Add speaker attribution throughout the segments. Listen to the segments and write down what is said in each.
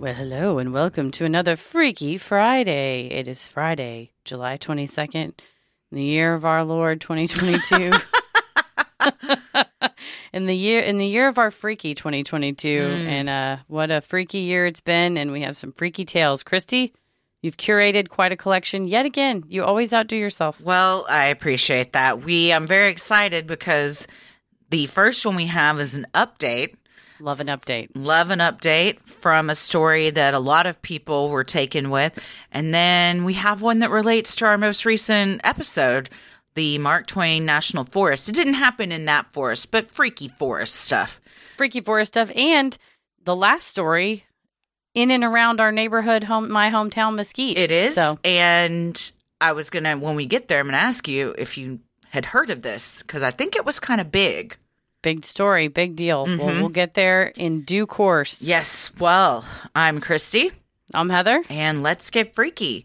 Speaker 1: Well, hello and welcome to another Freaky Friday. It is Friday, July 22nd, in the year of our Lord 2022. in the year in the year of our freaky 2022 and uh what a freaky year it's been and we have some freaky tales. Christy, you've curated quite a collection yet again. You always outdo yourself.
Speaker 2: Well, I appreciate that. We I'm very excited because the first one we have is an update.
Speaker 1: Love an update.
Speaker 2: Love an update from a story that a lot of people were taken with. And then we have one that relates to our most recent episode, the Mark Twain National Forest. It didn't happen in that forest, but freaky forest stuff.
Speaker 1: Freaky forest stuff and the last story in and around our neighborhood home my hometown Mesquite.
Speaker 2: It is.
Speaker 1: So
Speaker 2: And I was going to, when we get there, I'm going to ask you if you had heard of this because I think it was kind of big.
Speaker 1: Big story, big deal.
Speaker 2: Mm-hmm.
Speaker 1: we'll get there in due course.
Speaker 2: Yes. Well, I'm Christy.
Speaker 1: I'm Heather.
Speaker 2: and let's get freaky.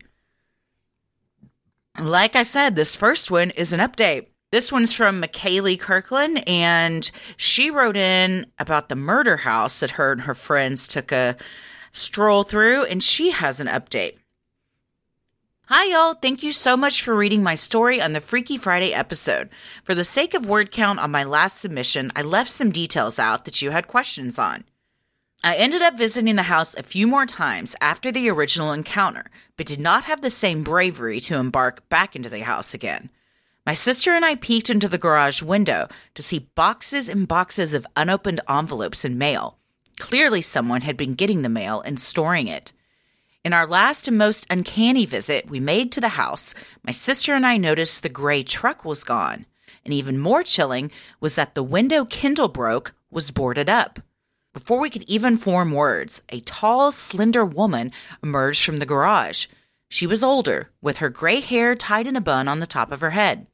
Speaker 2: Like I said, this first one is an update. This one's from McKaylee Kirkland, and she wrote in about the murder house that her and her friends took a stroll through, and she has an update. Hi, y'all. Thank you so much for reading my story on the Freaky Friday episode. For the sake of word count on my last submission, I left some details out that you had questions on. I ended up visiting the house a few more times after the original encounter, but did not have the same bravery to embark back into the house again. My sister and I peeked into the garage window to see boxes and boxes of unopened envelopes and mail. Clearly, someone had been getting the mail and storing it. In our last and most uncanny visit we made to the house, my sister and I noticed the gray truck was gone. And even more chilling was that the window Kindle broke was boarded up. Before we could even form words, a tall, slender woman emerged from the garage. She was older, with her gray hair tied in a bun on the top of her head.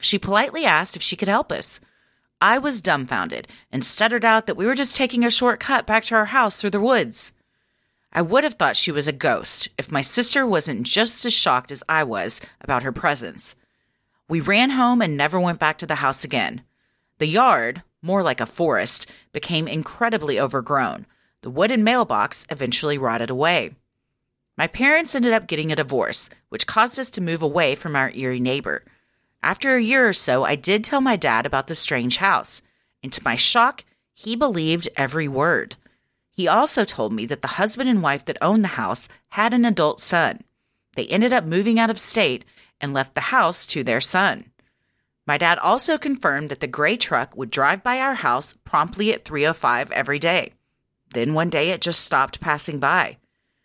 Speaker 2: She politely asked if she could help us. I was dumbfounded and stuttered out that we were just taking a short cut back to our house through the woods. I would have thought she was a ghost if my sister wasn't just as shocked as I was about her presence. We ran home and never went back to the house again. The yard, more like a forest, became incredibly overgrown. The wooden mailbox eventually rotted away. My parents ended up getting a divorce, which caused us to move away from our eerie neighbor. After a year or so, I did tell my dad about the strange house, and to my shock, he believed every word. He also told me that the husband and wife that owned the house had an adult son. They ended up moving out of state and left the house to their son. My dad also confirmed that the gray truck would drive by our house promptly at 3:05 every day. Then one day it just stopped passing by.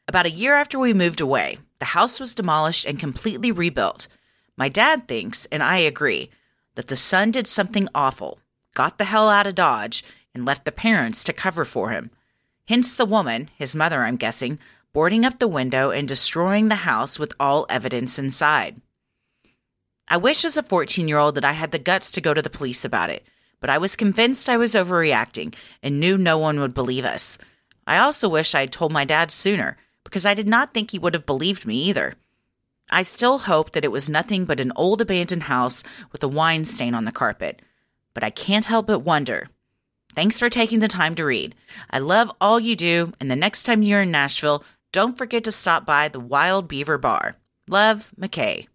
Speaker 2: About a year after we moved away, the house was demolished and completely rebuilt. My dad thinks, and I agree, that the son did something awful, got the hell out of Dodge, and left the parents to cover for him. Hence the woman, his mother, I'm guessing, boarding up the window and destroying the house with all evidence inside. I wish as a 14 year old that I had the guts to go to the police about it, but I was convinced I was overreacting and knew no one would believe us. I also wish I had told my dad sooner because I did not think he would have believed me either. I still hope that it was nothing but an old abandoned house with a wine stain on the carpet, but I can't help but wonder. Thanks for taking the time to read. I love all you do, and the next time you're in Nashville, don't forget to stop by the Wild Beaver Bar. Love, McKay.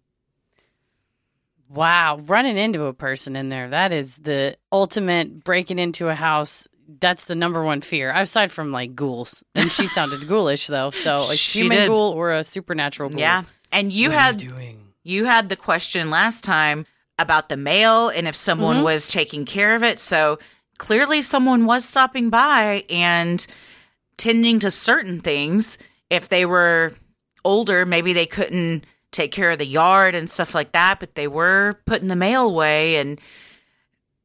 Speaker 1: Wow, running into a person in there. That is the ultimate breaking into a house. That's the number one fear, aside from like ghouls. And she sounded ghoulish though. So a
Speaker 2: She
Speaker 1: human
Speaker 2: did.
Speaker 1: ghoul or a supernatural ghoul.
Speaker 2: Yeah. And you had
Speaker 3: doing?
Speaker 2: you had the question last time about the mail and if someone mm-hmm. was taking care of it. So clearly someone was stopping by and tending to certain things. If they were older, maybe they couldn't take care of the yard and stuff like that, but they were putting the mail away and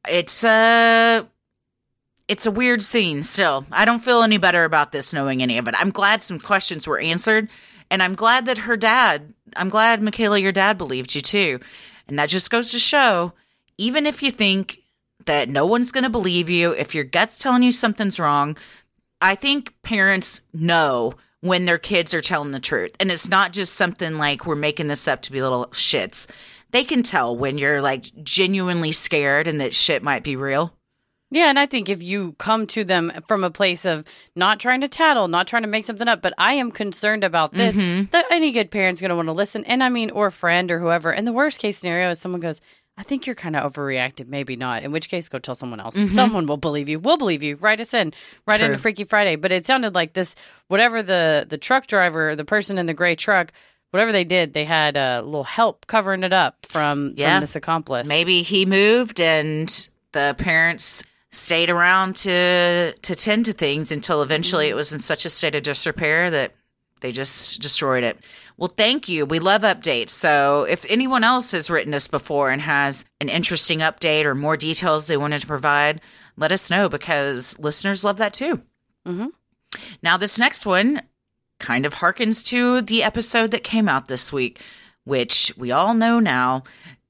Speaker 2: it's a it's a weird scene still. I don't feel any better about this knowing any of it. I'm glad some questions were answered and I'm glad that her dad, I'm glad Michaela your dad believed you too. And that just goes to show even if you think that no one's going to believe you, if your gut's telling you something's wrong, I think parents know when their kids are telling the truth. And it's not just something like we're making this up to be little shits. They can tell when you're like genuinely scared and that shit might be real.
Speaker 1: Yeah, and I think if you come to them from a place of not trying to tattle, not trying to make something up, but I am concerned about this, mm-hmm. that any good parent's going to want to listen. And I mean, or a friend or whoever. And the worst case scenario is someone goes, I think you're kind of overreacted, maybe not. In which case, go tell someone else. Mm-hmm. Someone will believe you. We'll believe you. Write us in. Write into
Speaker 2: True.
Speaker 1: Freaky Friday. But it sounded like this. Whatever the the truck driver, the person in the gray truck, whatever they did, they had a little help covering it up from,
Speaker 2: Yeah.
Speaker 1: from this accomplice.
Speaker 2: Maybe he moved and the parents stayed around to to tend to things until eventually mm-hmm. it was in such a state of disrepair that they just destroyed it. Well, thank you. We love updates. So, if anyone else has written us before and has an interesting update or more details they wanted to provide, let us know because listeners love that too.
Speaker 1: Mhm.
Speaker 2: Now, this next one kind of harkens to the episode that came out this week, which we all know now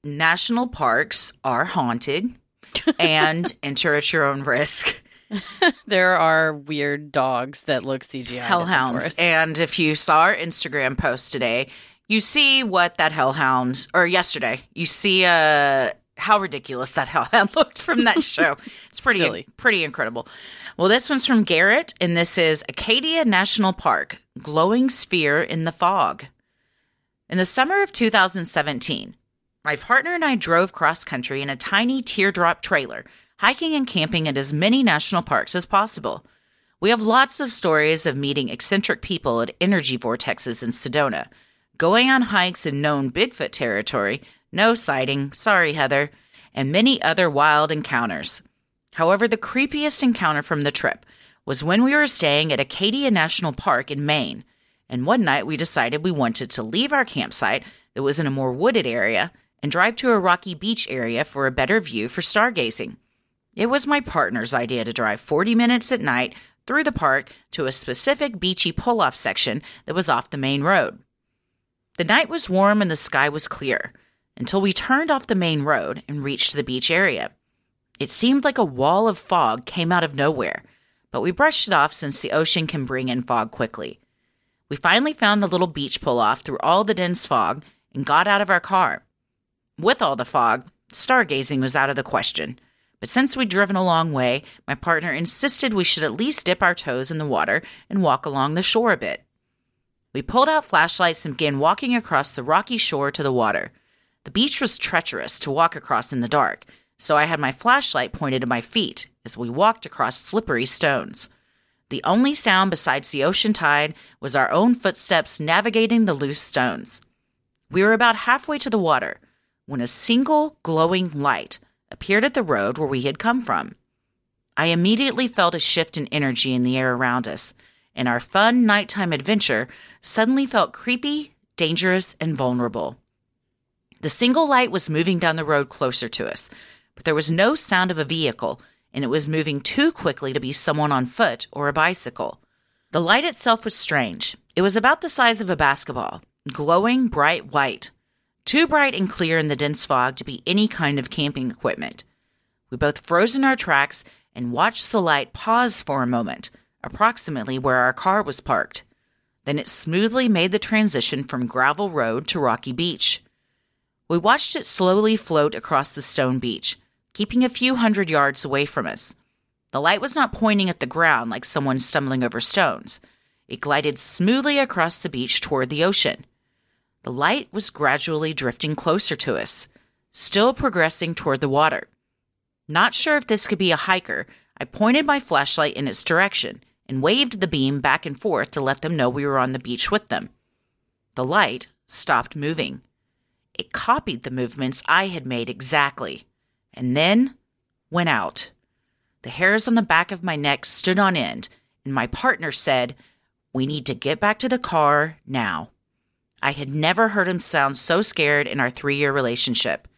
Speaker 2: national parks are haunted and enter at your own risk.
Speaker 1: There are weird dogs that look CGI.
Speaker 2: Hellhounds. And if you saw our Instagram post today, you see what that hellhound, or yesterday, you see uh, how ridiculous that hellhound looked from that show. It's pretty,
Speaker 1: Silly.
Speaker 2: pretty incredible. Well, this one's from Garrett, and this is Acadia National Park Glowing Sphere in the Fog. In the summer of 2017, my partner and I drove cross country in a tiny teardrop trailer, hiking and camping at as many national parks as possible. We have lots of stories of meeting eccentric people at energy vortexes in Sedona, going on hikes in known Bigfoot territory, no sighting, sorry, Heather, and many other wild encounters. However, the creepiest encounter from the trip was when we were staying at Acadia National Park in Maine, and one night we decided we wanted to leave our campsite that was in a more wooded area and drive to a rocky beach area for a better view for stargazing. It was my partner's idea to drive 40 minutes at night through the park to a specific beachy pull off section that was off the main road. The night was warm and the sky was clear until we turned off the main road and reached the beach area. It seemed like a wall of fog came out of nowhere, but we brushed it off since the ocean can bring in fog quickly. We finally found the little beach pull off through all the dense fog and got out of our car. With all the fog, stargazing was out of the question. But since we'd driven a long way, my partner insisted we should at least dip our toes in the water and walk along the shore a bit. We pulled out flashlights and began walking across the rocky shore to the water. The beach was treacherous to walk across in the dark, so I had my flashlight pointed at my feet as we walked across slippery stones. The only sound besides the ocean tide was our own footsteps navigating the loose stones. We were about halfway to the water when a single glowing light appeared at the road where we had come from. I immediately felt a shift in energy in the air around us, and our fun nighttime adventure suddenly felt creepy, dangerous, and vulnerable. The single light was moving down the road closer to us, but there was no sound of a vehicle, and it was moving too quickly to be someone on foot or a bicycle. The light itself was strange. It was about the size of a basketball, glowing bright white. Too bright and clear in the dense fog to be any kind of camping equipment. We both froze in our tracks and watched the light pause for a moment, approximately where our car was parked. Then it smoothly made the transition from gravel road to rocky beach. We watched it slowly float across the stone beach, keeping a few hundred yards away from us. The light was not pointing at the ground like someone stumbling over stones. It glided smoothly across the beach toward the ocean. The light was gradually drifting closer to us, still progressing toward the water. Not sure if this could be a hiker, I pointed my flashlight in its direction and waved the beam back and forth to let them know we were on the beach with them. The light stopped moving. It copied the movements I had made exactly, and then went out. The hairs on the back of my neck stood on end, and my partner said, We need to get back to the car now. I had never heard him sound so scared in our three year relationship.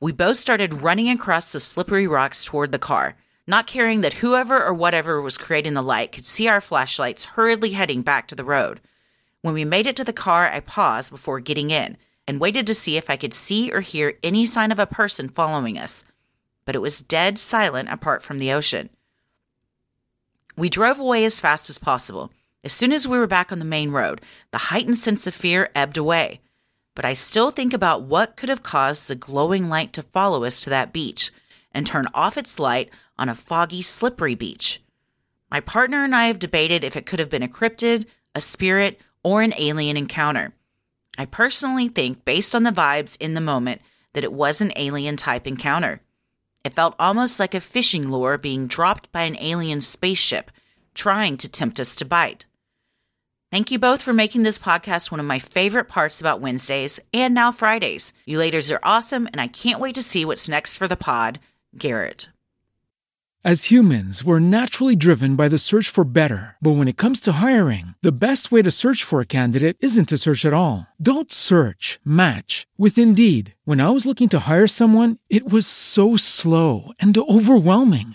Speaker 2: We both started running across the slippery rocks toward the car, not caring that whoever or whatever was creating the light could see our flashlights hurriedly heading back to the road. When we made it to the car, I paused before getting in and waited to see if I could see or hear any sign of a person following us, but it was dead silent apart from the ocean. We drove away as fast as possible. As soon as we were back on the main road, the heightened sense of fear ebbed away. But I still think about what could have caused the glowing light to follow us to that beach and turn off its light on a foggy, slippery beach. My partner and I have debated if it could have been a cryptid, a spirit, or an alien encounter. I personally think, based on the vibes in the moment, that it was an alien type encounter. It felt almost like a fishing lure being dropped by an alien spaceship, trying to tempt us to bite. Thank you both for making this podcast one of my favorite parts about Wednesdays and now Fridays. You laters are awesome, and I can't wait to see what's next for the pod. Garrett.
Speaker 4: As humans, we're naturally driven by the search for better. But when it comes to hiring, the best way to search for a candidate isn't to search at all. Don't search, match with Indeed. When I was looking to hire someone, it was so slow and overwhelming.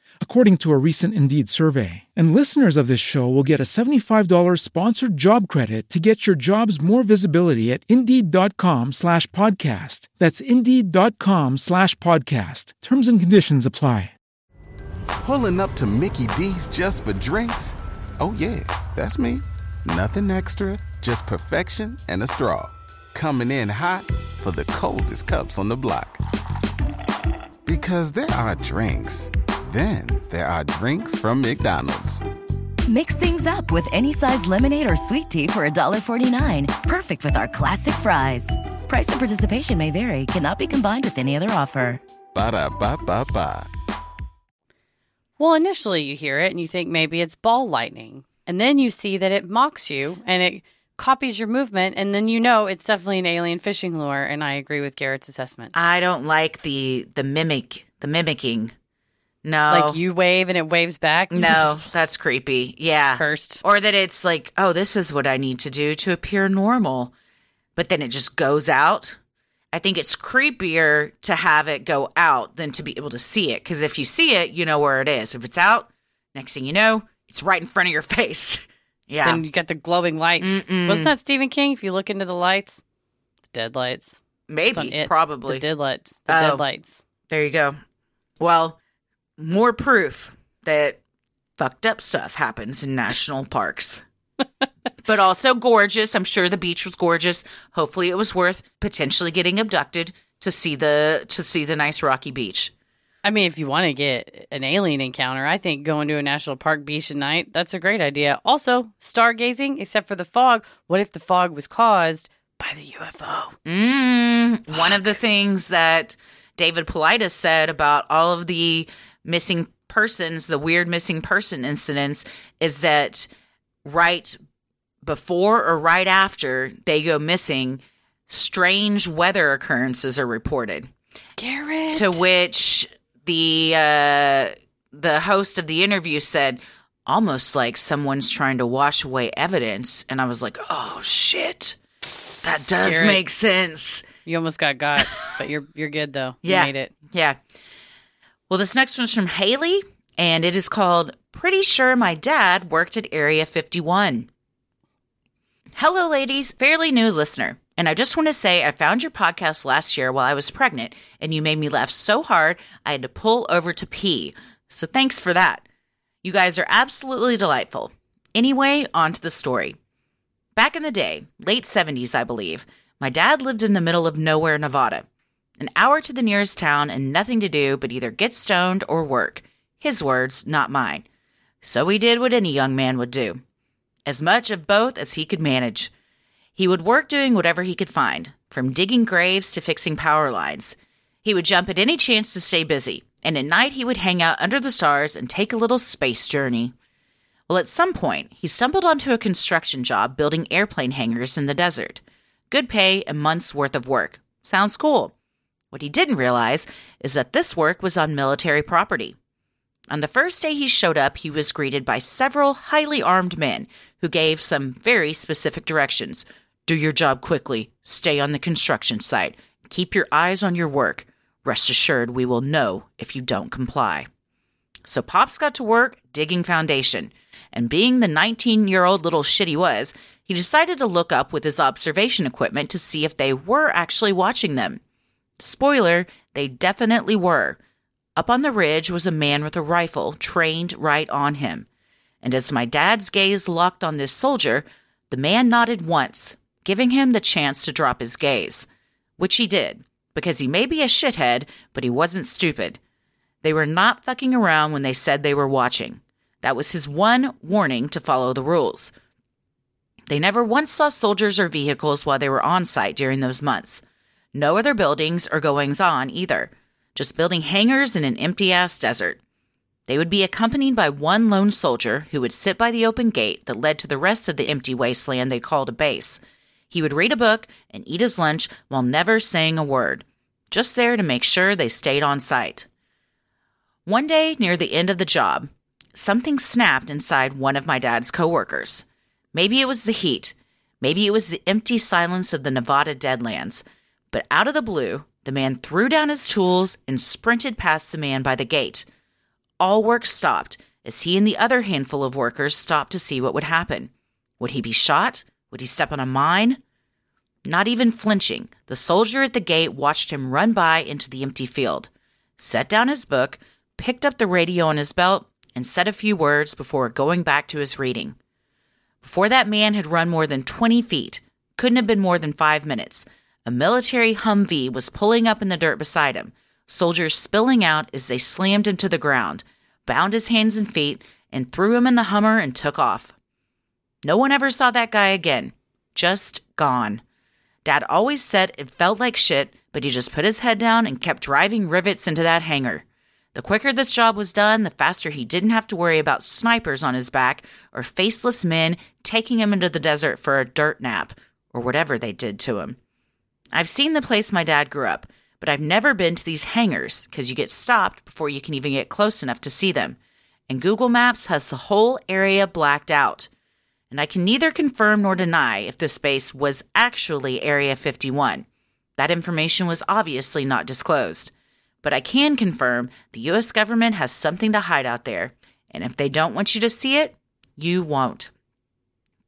Speaker 4: according to a recent Indeed survey. And listeners of this show will get a $75 sponsored job credit to get your jobs more visibility at Indeed.com slash podcast. That's Indeed.com slash podcast. Terms and conditions apply.
Speaker 3: Pulling up to Mickey D's just for drinks? Oh, yeah, that's me. Nothing extra, just perfection and a straw. Coming in hot for the coldest cups on the block. Because there are drinks, then there are drinks from McDonald's.
Speaker 5: Mix things up with any size lemonade or sweet tea for $1.49. Perfect with our classic fries. Price and participation may vary, cannot be combined with any other offer.
Speaker 3: Ba da ba ba ba.
Speaker 1: Well, initially you hear it and you think maybe it's ball lightning. And then you see that it mocks you and it copies your movement. And then you know it's definitely an alien fishing lure. And I agree with Garrett's assessment.
Speaker 2: I don't like the the mimic the mimicking. No.
Speaker 1: Like you wave and it waves back.
Speaker 2: No, that's creepy. Yeah.
Speaker 1: Cursed.
Speaker 2: Or that it's like, oh, this is what I need to do to appear normal. But then it just goes out. I think it's creepier to have it go out than to be able to see it. Because if you see it, you know where it is. If it's out, next thing you know, it's right in front of your face. yeah.
Speaker 1: Then you got the glowing lights.
Speaker 2: Mm-mm.
Speaker 1: Wasn't that Stephen King? If you look into the lights, the dead lights.
Speaker 2: Maybe,
Speaker 1: it.
Speaker 2: probably.
Speaker 1: The dead lights. The
Speaker 2: Oh.
Speaker 1: dead lights.
Speaker 2: There you go. Well, more proof that fucked up stuff happens in national parks. but also gorgeous. I'm sure the beach was gorgeous. Hopefully it was worth potentially getting abducted to see the to see the nice rocky beach.
Speaker 1: I mean, if you want to get an alien encounter, I think going to a national park beach at night, that's a great idea. Also, stargazing, except for the fog. What if the fog was caused by the UFO?
Speaker 2: Mm, one of the things that David Paulides said about all of the missing persons, the weird missing person incidents, is that right before or right after they go missing, strange weather occurrences are reported.
Speaker 1: Garrett.
Speaker 2: To which the uh, the host of the interview said, almost like someone's trying to wash away evidence. And I was like, oh shit, that does
Speaker 1: Garrett.
Speaker 2: make sense.
Speaker 1: you almost got got, but you're you're good though.
Speaker 2: Yeah.
Speaker 1: You made it.
Speaker 2: Yeah. Well, this next one's from Haley, and it is called Pretty Sure My Dad Worked at Area 51. Hello, ladies. Fairly new listener. And I just want to say I found your podcast last year while I was pregnant, and you made me laugh so hard I had to pull over to pee. So thanks for that. You guys are absolutely delightful. Anyway, on to the story. Back in the day, late 70s, I believe, my dad lived in the middle of nowhere, Nevada. An hour to the nearest town and nothing to do but either get stoned or work. His words, not mine. So he did what any young man would do as much of both as he could manage. He would work doing whatever he could find, from digging graves to fixing power lines. He would jump at any chance to stay busy, and at night he would hang out under the stars and take a little space journey. Well, at some point, he stumbled onto a construction job building airplane hangars in the desert. Good pay and months worth of work. Sounds cool. What he didn't realize is that this work was on military property. On the first day he showed up, he was greeted by several highly armed men who gave some very specific directions. Do your job quickly, stay on the construction site, keep your eyes on your work. Rest assured, we will know if you don't comply. So Pops got to work digging foundation, and being the 19 year old little shit he was, he decided to look up with his observation equipment to see if they were actually watching them. Spoiler, they definitely were. Up on the ridge was a man with a rifle trained right on him. And as my dad's gaze locked on this soldier, the man nodded once, giving him the chance to drop his gaze. Which he did, because he may be a shithead, but he wasn't stupid. They were not fucking around when they said they were watching. That was his one warning to follow the rules. They never once saw soldiers or vehicles while they were on site during those months. No other buildings or goings on either, just building hangars in an empty ass desert. They would be accompanied by one lone soldier who would sit by the open gate that led to the rest of the empty wasteland they called a base. He would read a book and eat his lunch while never saying a word, just there to make sure they stayed on site. One day, near the end of the job, something snapped inside one of my dad's coworkers. Maybe it was the heat. Maybe it was the empty silence of the Nevada Deadlands. But out of the blue, the man threw down his tools and sprinted past the man by the gate. All work stopped as he and the other handful of workers stopped to see what would happen. Would he be shot? Would he step on a mine? Not even flinching, the soldier at the gate watched him run by into the empty field, set down his book, picked up the radio on his belt, and said a few words before going back to his reading. Before that man had run more than 20 feet, couldn't have been more than five minutes, a military Humvee was pulling up in the dirt beside him, soldiers spilling out as they slammed him to the ground, bound his hands and feet, and threw him in the Hummer and took off. No one ever saw that guy again. Just gone. Dad always said it felt like shit, but he just put his head down and kept driving rivets into that hangar. The quicker this job was done, the faster he didn't have to worry about snipers on his back or faceless men taking him into the desert for a dirt nap or whatever they did to him. I've seen the place my dad grew up, but I've never been to these hangars because you get stopped before you can even get close enough to see them. And Google Maps has the whole area blacked out. And I can neither confirm nor deny if this base was actually Area 51. That information was obviously not disclosed. But I can confirm the US government has something to hide out there. And if they don't want you to see it, you won't.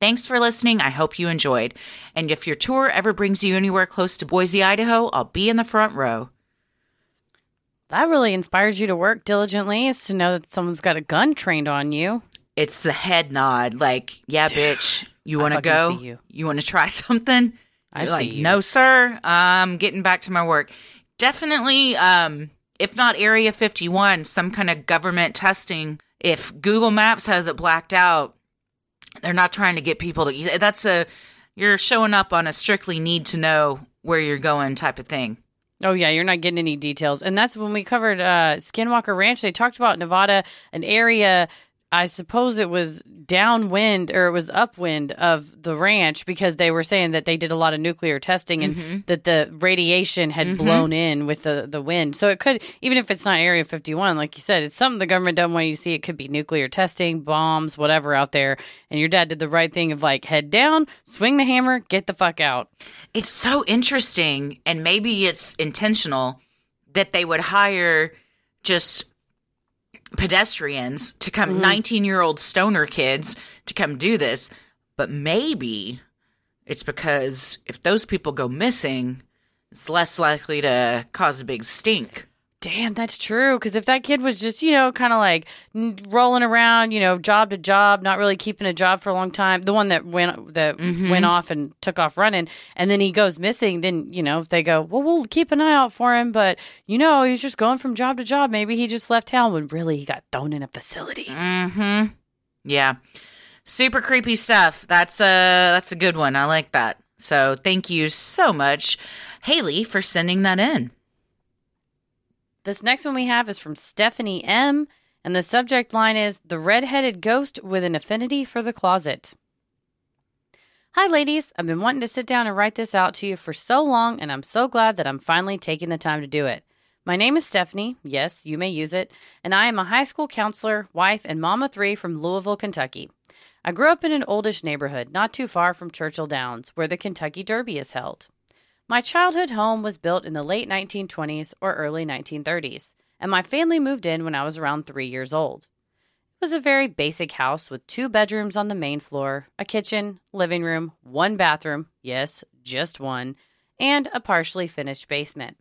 Speaker 2: Thanks for listening. I hope you enjoyed. And if your tour ever brings you anywhere close to Boise, Idaho, I'll be in the front row.
Speaker 1: That really inspires you to work diligently is to know that someone's got a gun trained on you.
Speaker 2: It's the head nod, like, yeah, bitch, you want to go?
Speaker 1: see you.
Speaker 2: want to try something?
Speaker 1: I
Speaker 2: You're
Speaker 1: see
Speaker 2: like,
Speaker 1: you.
Speaker 2: no, sir. I'm getting back to my work. Definitely, um, if not Area 51, some kind of government testing. If Google Maps has it blacked out, they're not trying to get people to. That's a you're showing up on a strictly need to know where you're going type of thing.
Speaker 1: Oh yeah, you're not getting any details. And that's when we covered uh Skinwalker Ranch. They talked about Nevada, an area I suppose it was downwind or it was upwind of the ranch because they were saying that they did a lot of nuclear testing and
Speaker 2: Mm-hmm.
Speaker 1: that the radiation had blown in with the, the wind. So it could, even if it's not Area 51, like you said, it's something the government doesn't want you to see. It could be nuclear testing, bombs, whatever out there. And your dad did the right thing of like head down, swing the hammer, get the fuck out.
Speaker 2: It's so interesting, and maybe it's intentional that they would hire just pedestrians to come, mm-hmm. 19 year old stoner kids to come do this. But maybe it's because if those people go missing, it's less likely to cause a big stink.
Speaker 1: Damn, that's true. Because if that kid was just, you know, kind of like n- rolling around, you know, job to job, not really keeping a job for a long time, the one that went that went off and took off running, and then he goes missing, then you know, if they go, well, we'll keep an eye out for him, but you know, he's just going from job to job. Maybe he just left town when really he got thrown in a facility.
Speaker 2: Mm-hmm. Yeah. Super creepy stuff. That's a that's a good one. I like that. So thank you so much, Haley, for sending that in.
Speaker 1: This next one we have is from Stephanie M. And the subject line is The Redheaded Ghost with an Affinity for the Closet. Hi, ladies. I've been wanting to sit down and write this out to you for so long, and I'm so glad that I'm finally taking the time to do it. My name is Stephanie. Yes, you may use it. And I am a high school counselor, wife, and mama three from Louisville, Kentucky. I grew up in an oldish neighborhood not too far from Churchill Downs, where the Kentucky Derby is held. My childhood home was built in the late 1920s or early 1930s, and my family moved in when I was around three years old. It was a very basic house with two bedrooms on the main floor, a kitchen, living room, one bathroom yes, just one and a partially finished basement.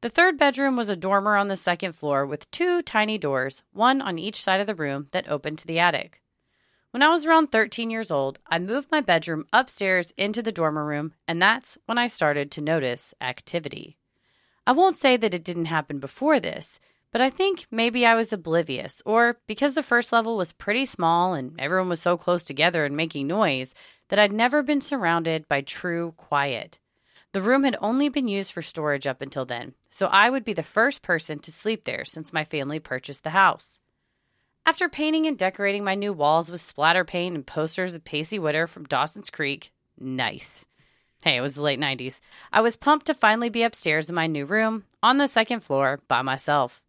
Speaker 1: The third bedroom was a dormer on the second floor with two tiny doors, one on each side of the room, that opened to the attic. When I was around 13 years old, I moved my bedroom upstairs into the dormer room, and that's when I started to notice activity. I won't say that it didn't happen before this, but I think maybe I was oblivious, or because the first level was pretty small and everyone was so close together and making noise, that I'd never been surrounded by true quiet. The room had only been used for storage up until then, so I would be the first person to sleep there since my family purchased the house. After painting and decorating my new walls with splatter paint and posters of Pacey Witter from Dawson's Creek, nice. Hey, it was the late 90s. I was pumped to finally be upstairs in my new room on the second floor by myself.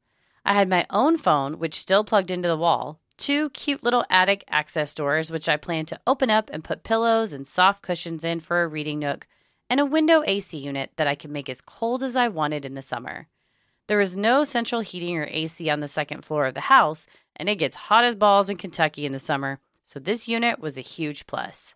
Speaker 1: I had my own phone, which still plugged into the wall, two cute little attic access doors, which I planned to open up and put pillows and soft cushions in for a reading nook, and a window AC unit that I could make as cold as I wanted in the summer. There was no central heating or AC on the second floor of the house, and it gets hot as balls in Kentucky in the summer, so this unit was a huge plus.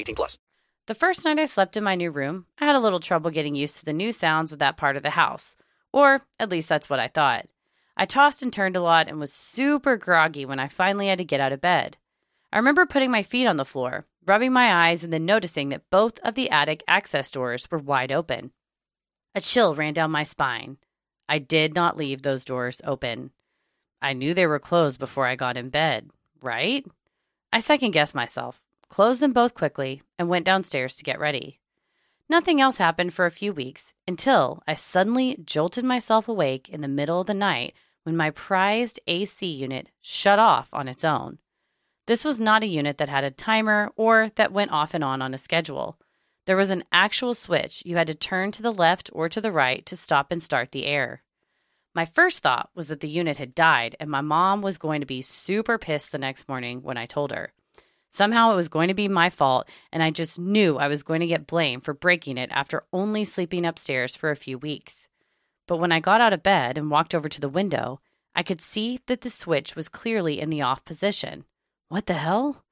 Speaker 6: 18 plus.
Speaker 1: The first night I slept in my new room, I had a little trouble getting used to the new sounds of that part of the house. Or at least that's what I thought. I tossed and turned a lot and was super groggy when I finally had to get out of bed. I remember putting my feet on the floor, rubbing my eyes, and then noticing that both of the attic access doors were wide open. A chill ran down my spine. I did not leave those doors open. I knew they were closed before I got in bed, right? I second guessed myself, closed them both quickly, and went downstairs to get ready. Nothing else happened for a few weeks until I suddenly jolted myself awake in the middle of the night when my prized AC unit shut off on its own. This was not a unit that had a timer or that went off and on on a schedule. There was an actual switch you had to turn to the left or to the right to stop and start the air. My first thought was that the unit had died and my mom was going to be super pissed the next morning when I told her. Somehow it was going to be my fault, and I just knew I was going to get blamed for breaking it after only sleeping upstairs for a few weeks. But when I got out of bed and walked over to the window, I could see that the switch was clearly in the off position. What the hell?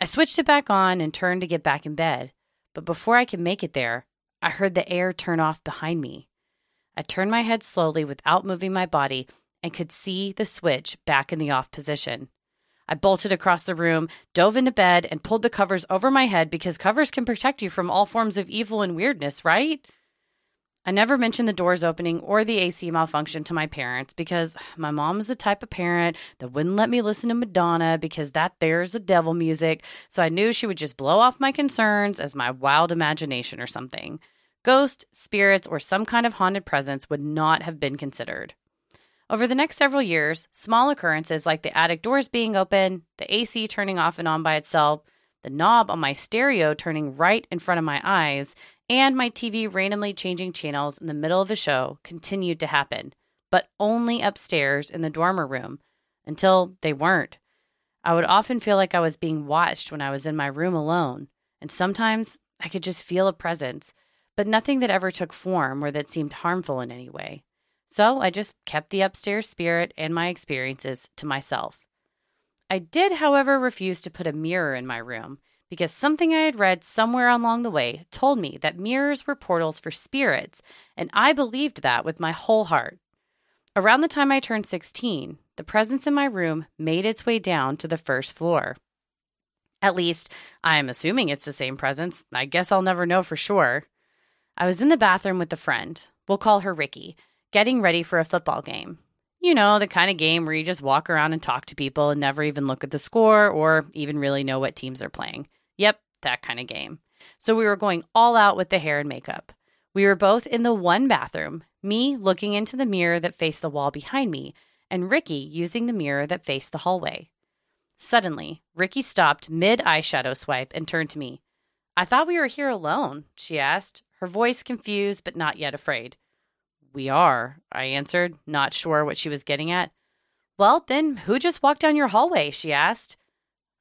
Speaker 1: I switched it back on and turned to get back in bed, but before I could make it there, I heard the air turn off behind me. I turned my head slowly without moving my body and could see the switch back in the off position. I bolted across the room, dove into bed, and pulled the covers over my head because covers can protect you from all forms of evil and weirdness, right? I never mentioned the doors opening or the AC malfunction to my parents because my mom is the type of parent that wouldn't let me listen to Madonna because that there's the devil music. So I knew she would just blow off my concerns as my wild imagination or something. Ghosts, spirits, or some kind of haunted presence would not have been considered. Over the next several years, small occurrences like the attic doors being open, the AC turning off and on by itself, the knob on my stereo turning right in front of my eyes, and my TV randomly changing channels in the middle of a show continued to happen, but only upstairs in the dormer room until they weren't. I would often feel like I was being watched when I was in my room alone, and sometimes I could just feel a presence, but nothing that ever took form or that seemed harmful in any way. So I just kept the upstairs spirit and my experiences to myself. I did, however, refuse to put a mirror in my room because something I had read somewhere along the way told me that mirrors were portals for spirits, and I believed that with my whole heart. Around the time I turned 16, the presence in my room made its way down to the first floor. At least, I'm assuming it's the same presence. I guess I'll never know for sure. I was in the bathroom with a friend. We'll call her Ricky getting ready for a football game. You know, the kind of game where you just walk around and talk to people and never even look at the score or even really know what teams are playing. Yep, that kind of game. So we were going all out with the hair and makeup. We were both in the one bathroom, me looking into the mirror that faced the wall behind me, and Ricky using the mirror that faced the hallway. Suddenly, Ricky stopped mid eyeshadow swipe and turned to me. I thought we were here alone, she asked, her voice confused but not yet afraid. We are, I answered, not sure what she was getting at. Well, then who just walked down your hallway? she asked.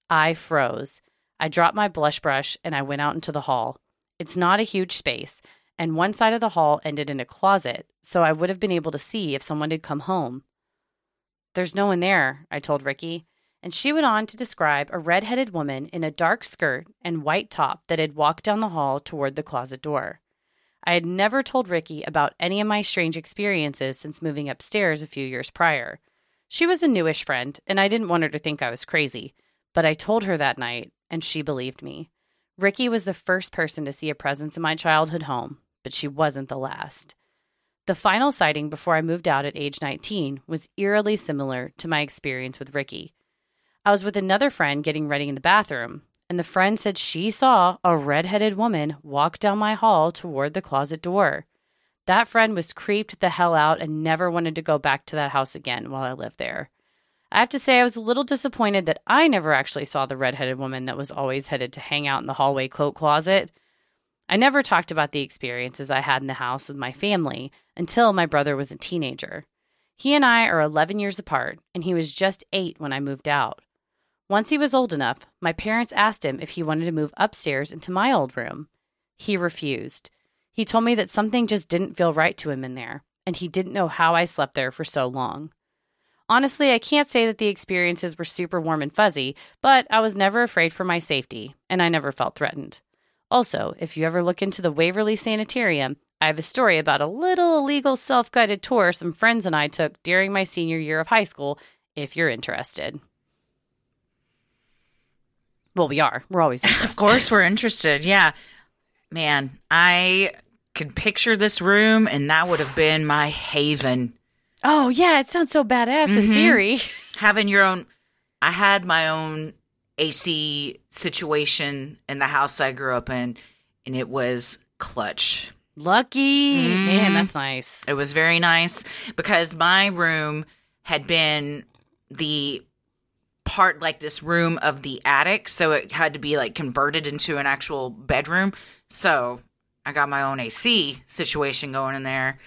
Speaker 1: I froze. I dropped my blush brush and I went out into the hall. It's not a huge space, and one side of the hall ended in a closet, so I would have been able to see if someone had come home. There's no one there, I told Ricky, and she went on to describe a red-headed woman in a dark skirt and white top that had walked down the hall toward the closet door. I had never told Ricky about any of my strange experiences since moving upstairs a few years prior. She was a newish friend, and I didn't want her to think I was crazy, but I told her that night, and she believed me. Ricky was the first person to see a presence in my childhood home, but she wasn't the last. The final sighting before I moved out at age 19 was eerily similar to my experience with Ricky. I was with another friend getting ready in the bathroom, and the friend said she saw a red-headed woman walk down my hall toward the closet door. That friend was creeped the hell out and never wanted to go back to that house again while I lived there. I have to say, I was a little disappointed that I never actually saw the redheaded woman that was always headed to hang out in the hallway coat closet. I never talked about the experiences I had in the house with my family until my brother was a teenager. He and I are 11 years apart, and he was just eight when I moved out. Once he was old enough, my parents asked him if he wanted to move upstairs into my old room. He refused. He told me that something just didn't feel right to him in there, and he didn't know how I slept there for so long. Honestly, I can't say that the experiences were super warm and fuzzy, but I was never afraid for my safety, and I never felt threatened. Also, if you ever look into the Waverly Sanitarium, I have a story about a little illegal self guided tour some friends and I took during my senior year of high school, if you're interested. Well, we are. We're always interested.
Speaker 2: Of course, we're interested. Yeah. Man, I could picture this room, and that would have been my haven.
Speaker 1: Oh, yeah. It sounds so badass in theory.
Speaker 2: Having your own, I had my own AC situation in the house I grew up in, and it was clutch.
Speaker 1: Lucky.
Speaker 2: Mm-hmm.
Speaker 1: Man, that's nice.
Speaker 2: It was very nice because my room had been the part like this room of the attic, so it had to be like converted into an actual bedroom. So I got my own AC situation going in there.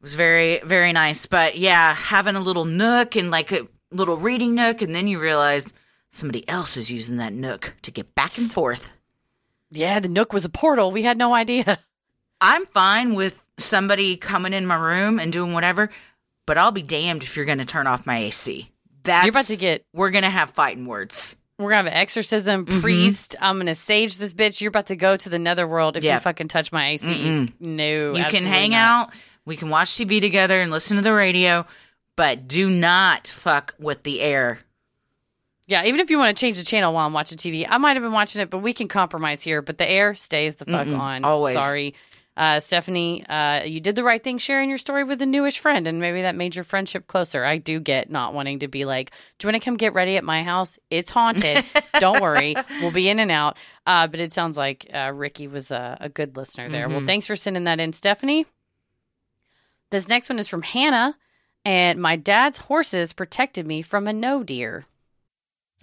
Speaker 2: It was very, very nice. But yeah, having a little nook and like a little reading nook, and then you realize somebody else is using that nook to get back and forth.
Speaker 1: Yeah, the Nook was a portal. We had no idea.
Speaker 2: I'm fine with somebody coming in my room and doing whatever, but I'll be damned if you're going to turn off my AC. That's
Speaker 1: You're about to get-
Speaker 2: We're to have fighting words.
Speaker 1: We're gonna have an exorcism mm-hmm. priest. I'm gonna sage this bitch. You're about to go to the netherworld if
Speaker 2: Yeah.
Speaker 1: you fucking touch my AC. No,
Speaker 2: you can hang
Speaker 1: not.
Speaker 2: out. We can watch TV together and listen to the radio, but do not fuck with the air.
Speaker 1: Yeah, even if you want to change the channel while I'm watching TV, I might have been watching it, but we can compromise here. But the air stays the fuck
Speaker 2: Mm-mm,
Speaker 1: on.
Speaker 2: always.
Speaker 1: Sorry. Uh, Stephanie, uh, you did the right thing sharing your story with a newish friend, and maybe that made your friendship closer. I do get not wanting to be like, Do you want to come get ready at my house? It's haunted. Don't worry. We'll be in and out. Uh, but it sounds like uh, Ricky was a, a good listener there. Well, thanks for sending that in, Stephanie. This next one is from Hannah, and my dad's horses protected me from a no deer.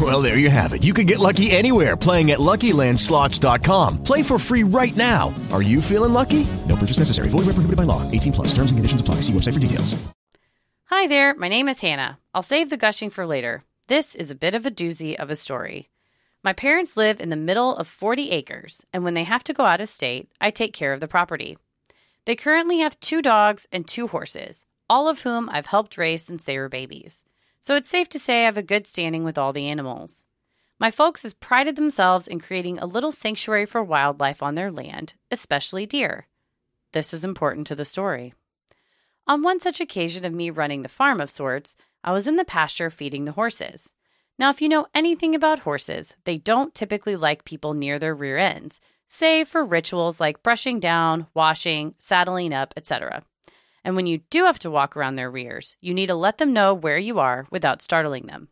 Speaker 7: Well, there you have it. You can get lucky anywhere playing at LuckyLandSlots.com. Play for free right now. Are you feeling lucky? No purchase necessary. Void where prohibited by law. 18 plus. Terms and conditions apply. See website for details.
Speaker 1: Hi there, my name is Hannah. I'll save the gushing for later. This is a bit of a doozy of a story. My parents live in the middle of 40 acres, and when they have to go out of state, I take care of the property. They currently have two dogs and two horses, all of whom I've helped raise since they were babies. So it's safe to say I have a good standing with all the animals. My folks has prided themselves in creating a little sanctuary for wildlife on their land, especially deer. This is important to the story. On one such occasion of me running the farm of sorts, I was in the pasture feeding the horses. Now, if you know anything about horses, they don't typically like people near their rear ends, save for rituals like brushing down, washing, saddling up, etc. And when you do have to walk around their rears, you need to let them know where you are without startling them.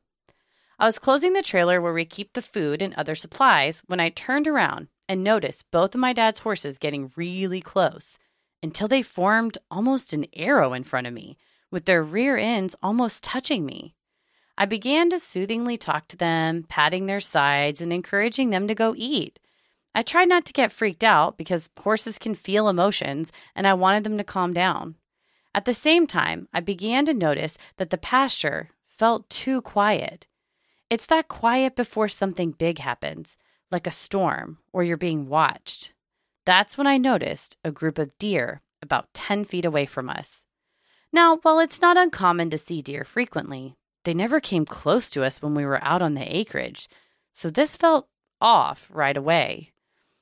Speaker 1: I was closing the trailer where we keep the food and other supplies when I turned around and noticed both of my dad's horses getting really close until they formed almost an arrow in front of me, with their rear ends almost touching me. I began to soothingly talk to them, patting their sides and encouraging them to go eat. I tried not to get freaked out because horses can feel emotions and I wanted them to calm down. At the same time, I began to notice that the pasture felt too quiet. It's that quiet before something big happens, like a storm or you're being watched. That's when I noticed a group of deer about 10 feet away from us. Now, while it's not uncommon to see deer frequently, they never came close to us when we were out on the acreage, so this felt off right away.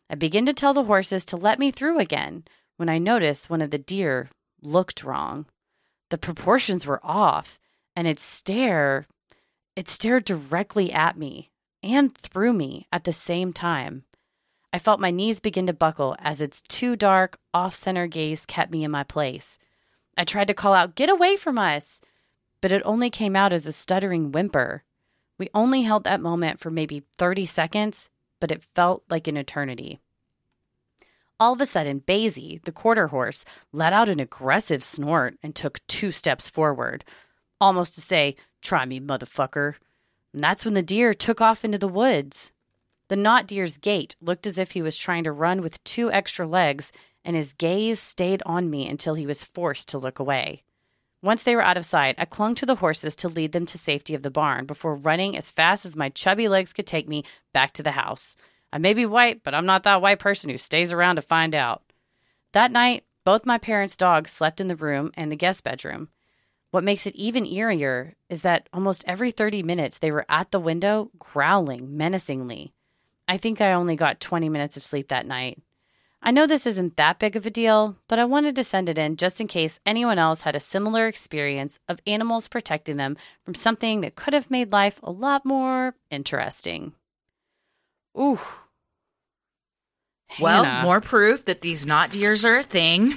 Speaker 1: I began to tell the horses to let me through again when I noticed one of the deer looked wrong. The proportions were off, and its stare, it stared directly at me and through me at the same time. I felt my knees begin to buckle as its too dark, off center gaze kept me in my place. I tried to call out, Get away from us! but it only came out as a stuttering whimper. We only held that moment for maybe 30 seconds, but it felt like an eternity. All of a sudden, Basie, the quarter horse, let out an aggressive snort and took two steps forward, almost to say, Try me, motherfucker. And that's when the deer took off into the woods. The not deer's gait looked as if he was trying to run with two extra legs, and his gaze stayed on me until he was forced to look away. Once they were out of sight, I clung to the horses to lead them to safety of the barn before running as fast as my chubby legs could take me back to the house. I may be white, but I'm not that white person who stays around to find out. That night, both my parents' dogs slept in the room and the guest bedroom. What makes it even eerier is that almost every 30 minutes they were at the window growling menacingly. I think I only got 20 minutes of sleep that night. I know this isn't that big of a deal, but I wanted to send it in just in case anyone else had a similar experience of animals protecting them from something that could have made life a lot more interesting. Ooh.
Speaker 2: Well,
Speaker 1: Hannah.
Speaker 2: more proof that these not deers are a thing.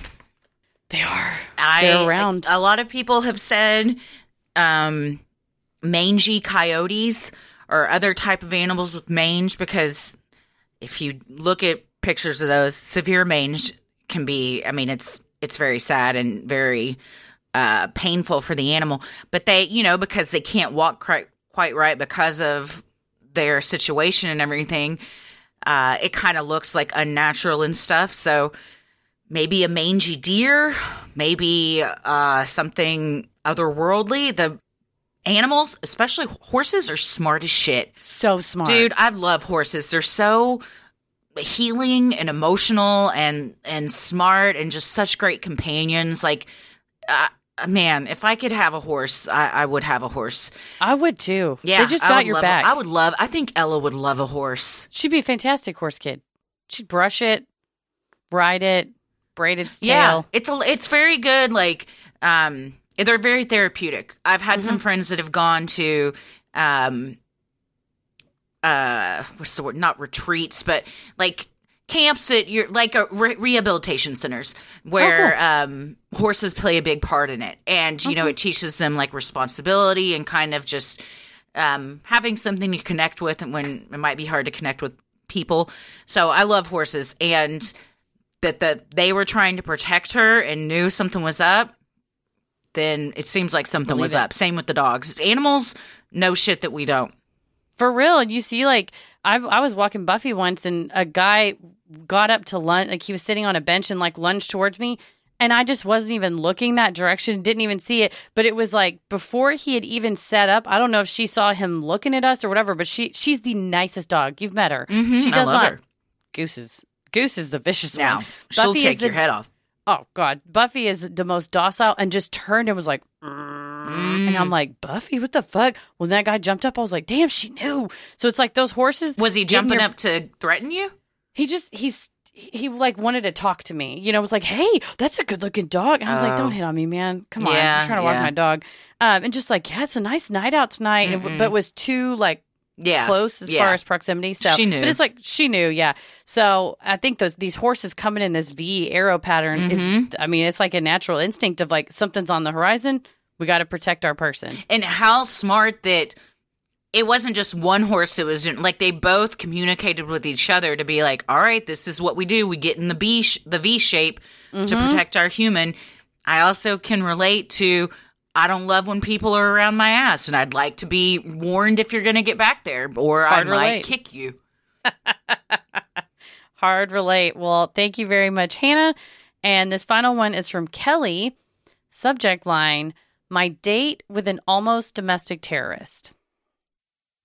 Speaker 1: They are.
Speaker 2: I,
Speaker 1: They're around.
Speaker 2: A lot of people have said um, mangy coyotes or other type of animals with mange because if you look at pictures of those, severe mange can be. I mean, it's it's very sad and very uh, painful for the animal. But they, you know, because they can't walk quite quite right because of their situation and everything. Uh, it kind of looks like unnatural and stuff. So maybe a mangy deer, maybe uh, something otherworldly. The animals, especially horses, are smart as shit.
Speaker 1: So smart.
Speaker 2: Dude, I love horses. They're so healing and emotional and and smart and just such great companions. Like, uh, man, if I could have a horse, I, I would have a horse.
Speaker 1: I would too.
Speaker 2: Yeah,
Speaker 1: They just got your back.
Speaker 2: A, I would love. I think Ella would love a horse.
Speaker 1: She'd be a fantastic horse kid. She'd brush it, ride it, braid its
Speaker 2: Yeah,
Speaker 1: tail.
Speaker 2: it's a, it's very good. Like, um, they're very therapeutic. I've had some friends that have gone to, um, uh, what's the word? Not retreats, but like camps at your like a re- rehabilitation centers where um horses play a big part in it. And you know it teaches them like responsibility and kind of just um having something to connect with and when it might be hard to connect with people. So i love horses. And that that they were trying to protect her and knew something was up then it seems like something
Speaker 1: Believe
Speaker 2: was
Speaker 1: it.
Speaker 2: up same with the dogs. Animals know shit that we don't
Speaker 1: For real. And you see, like, I I was walking Buffy once and a guy got up to lunge, like, he was sitting on a bench and, like, lunged towards me. And I just wasn't even looking that direction, didn't even see it. But it was like before he had even set up. I don't know if she saw him looking at us or whatever, but she she's the nicest dog. You've met her.
Speaker 2: Mhm,
Speaker 1: she does not.
Speaker 2: her.
Speaker 1: Goose is Goose is the vicious
Speaker 2: now
Speaker 1: one.
Speaker 2: she'll
Speaker 1: Buffy
Speaker 2: take your head off
Speaker 1: Oh God, Buffy is the most docile and just turned and was like, and I'm like, Buffy, what the fuck? When that guy jumped up, I was like, damn, she knew. So it's like those horses.
Speaker 2: was he jumping
Speaker 1: your-
Speaker 2: up to threaten you
Speaker 1: He just he's he like wanted to talk to me. You know, was like, hey, that's a good looking dog. And I was like,
Speaker 2: Oh.
Speaker 1: don't hit on me, man. Come on,
Speaker 2: Yeah,
Speaker 1: I'm trying to walk
Speaker 2: yeah.
Speaker 1: my dog. Um, and just like, yeah, it's a nice night out tonight, and,
Speaker 2: Mm-mm.
Speaker 1: but was too like
Speaker 2: yeah
Speaker 1: close as
Speaker 2: yeah.
Speaker 1: far as proximity. So
Speaker 2: She knew.
Speaker 1: but it's like she knew, yeah. So I think those these horses coming in this V arrow pattern is,
Speaker 2: Mhm.
Speaker 1: I mean, it's like a natural instinct of like something's on the horizon. We got to protect our person.
Speaker 2: and how smart that it wasn't just one horse that was like they both communicated with each other to be like all right this is what we do we get in the b sh- the v shape to
Speaker 1: Mhm.
Speaker 2: protect our human i also can relate to i don't love when people are around my ass and i'd like to be warned if you're going to get back there or
Speaker 1: Hard
Speaker 2: i might kick you
Speaker 1: Hard relate. Well, thank you very much, Hannah. And this final one is from Kelly. Subject line My date with an almost domestic terrorist.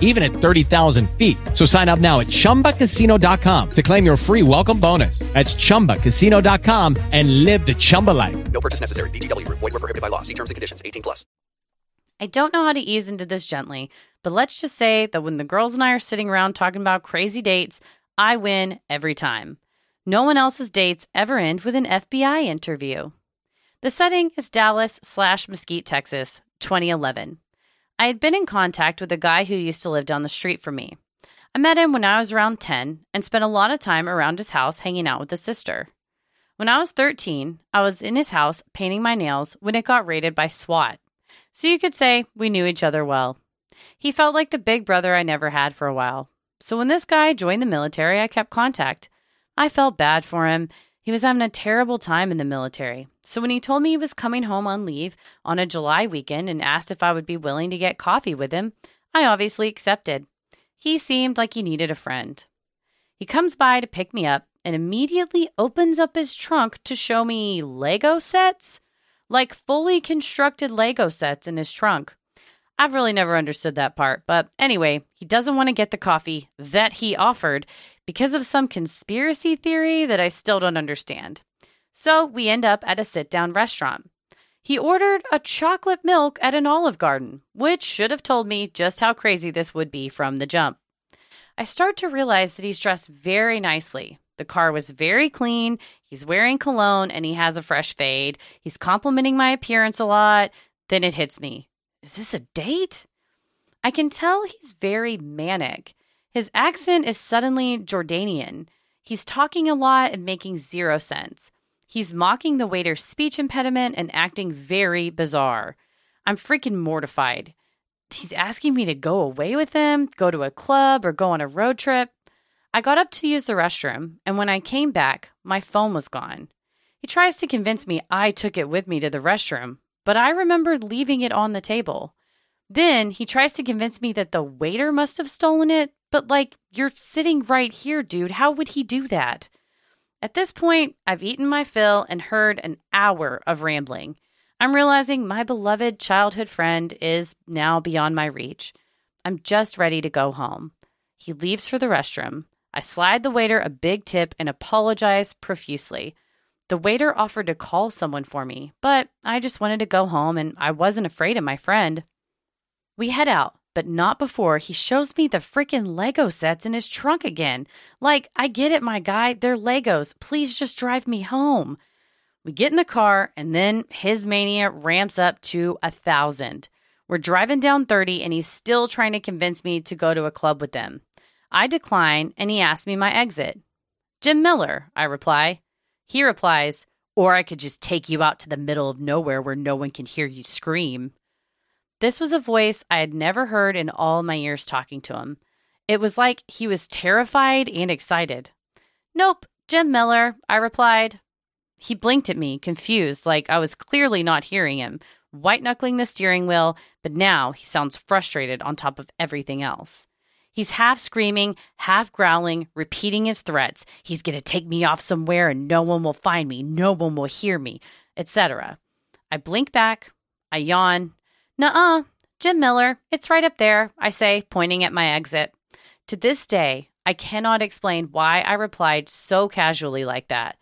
Speaker 8: even at 30,000 feet. So sign up now at chumbacasino.com to claim your free welcome bonus. That's chumbacasino.com and live the Chumba life.
Speaker 6: No purchase necessary. VGW Group. Void were prohibited by law. See terms and conditions. 18 plus.
Speaker 1: I don't know how to ease into this gently, but let's just say that when the girls and I are sitting around talking about crazy dates, I win every time. No one else's dates ever end with an FBI interview. The setting is Dallas slash Mesquite, Texas, 2011. I had been in contact with a guy who used to live down the street from me. I met him when I was around 10 and spent a lot of time around his house hanging out with his sister. When I was 13, I was in his house painting my nails when it got raided by SWAT. So you could say we knew each other well. He felt like the big brother I never had for a while. So when this guy joined the military, I kept contact. I felt bad for him. He was having a terrible time in the military. So when he told me he was coming home on leave on a July weekend and asked if I would be willing to get coffee with him, I obviously accepted. He seemed like he needed a friend. He comes by to pick me up and immediately opens up his trunk to show me Lego sets, like fully constructed Lego sets in his trunk. I've really never understood that part, but anyway, he doesn't want to get the coffee that he offered because of some conspiracy theory that I still don't understand. So we end up at a sit down restaurant. He ordered a chocolate milk at an Olive Garden, which should have told me just how crazy this would be from the jump. I start to realize that he's dressed very nicely. The car was very clean. He's wearing cologne and he has a fresh fade. He's complimenting my appearance a lot. Then it hits me. Is this a date? I can tell he's very manic. His accent is suddenly Jordanian. He's talking a lot and making zero sense. He's mocking the waiter's speech impediment and acting very bizarre. I'm freaking mortified. He's asking me to go away with him, go to a club, or go on a road trip. I got up to use the restroom, and when I came back, my phone was gone. He tries to convince me I took it with me to the restroom, but I remembered leaving it on the table. Then he tries to convince me that the waiter must have stolen it, but like, you're sitting right here, dude. How would he do that? At this point, I've eaten my fill and heard an hour of rambling. I'm realizing my beloved childhood friend is now beyond my reach. I'm just ready to go home. He leaves for the restroom. I slide the waiter a big tip and apologize profusely. The waiter offered to call someone for me, but I just wanted to go home and I wasn't afraid of my friend. We head out, but not before he shows me the freaking Lego sets in his trunk again. Like, I get it, my guy, they're Legos. Please just drive me home. We get in the car, and then his mania ramps up to a thousand. We're driving down 30, and he's still trying to convince me to go to a club with them. I decline, and he asks me my exit. Jim Miller, I reply. He replies, or I could just take you out to the middle of nowhere where no one can hear you scream. This was a voice I had never heard in all my years talking to him. It was like he was terrified and excited. Nope, Jim Miller, I replied. He blinked at me, confused, like I was clearly not hearing him, white knuckling the steering wheel, but now he sounds frustrated on top of everything else. He's half screaming, half growling, repeating his threats. He's going to take me off somewhere and no one will find me, no one will hear me, etc. I blink back, I yawn. Nuh-uh, Jim Miller, it's right up there, I say, pointing at my exit. To this day, I cannot explain why I replied so casually like that.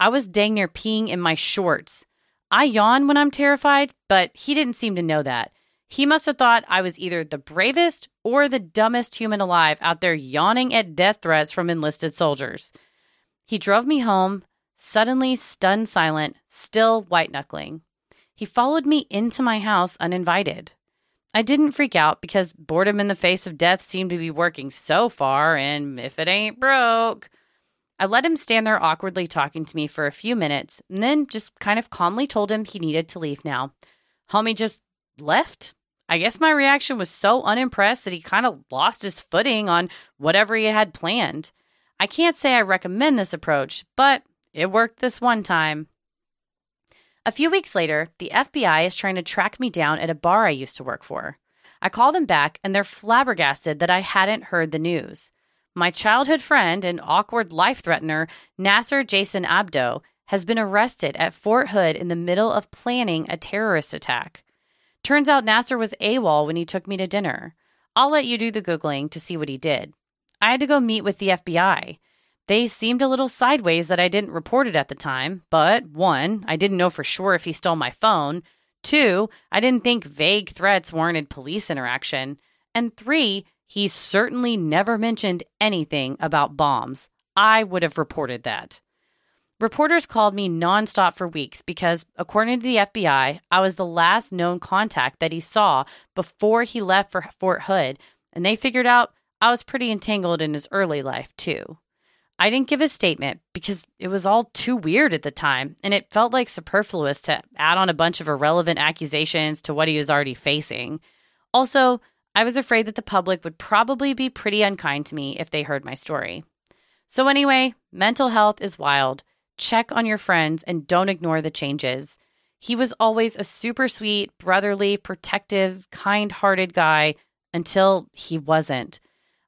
Speaker 1: I was dang near peeing in my shorts. I yawn when I'm terrified, but he didn't seem to know that. He must have thought I was either the bravest or the dumbest human alive out there yawning at death threats from enlisted soldiers. He drove me home, suddenly stunned silent, still white knuckling. He followed me into my house uninvited. I didn't freak out because boredom in the face of death seemed to be working so far, and if it ain't broke. I let him stand there awkwardly talking to me for a few minutes and then just kind of calmly told him he needed to leave now. Homie just left. I guess my reaction was so unimpressed that he kind of lost his footing on whatever he had planned. I can't say I recommend this approach, but it worked this one time. A few weeks later, the FBI is trying to track me down at a bar I used to work for. I call them back and they're flabbergasted that I hadn't heard the news. My childhood friend and awkward life threatener, Nasser Jason Abdo, has been arrested at Fort Hood in the middle of planning a terrorist attack. Turns out Nasser was AWOL when he took me to dinner. I'll let you do the Googling to see what he did. I had to go meet with the FBI. They seemed a little sideways that I didn't report it at the time, but one, I didn't know for sure if he stole my phone. Two, I didn't think vague threats warranted police interaction. And three, he certainly never mentioned anything about bombs. I would have reported that. Reporters called me nonstop for weeks because, according to the FBI, I was the last known contact that he saw before he left for Fort Hood, and they figured out I was pretty entangled in his early life, too. I didn't give a statement because it was all too weird at the time, and it felt like superfluous to add on a bunch of irrelevant accusations to what he was already facing. Also, I was afraid that the public would probably be pretty unkind to me if they heard my story. So, anyway, mental health is wild. Check on your friends and don't ignore the changes. He was always a super sweet, brotherly, protective, kind hearted guy until he wasn't.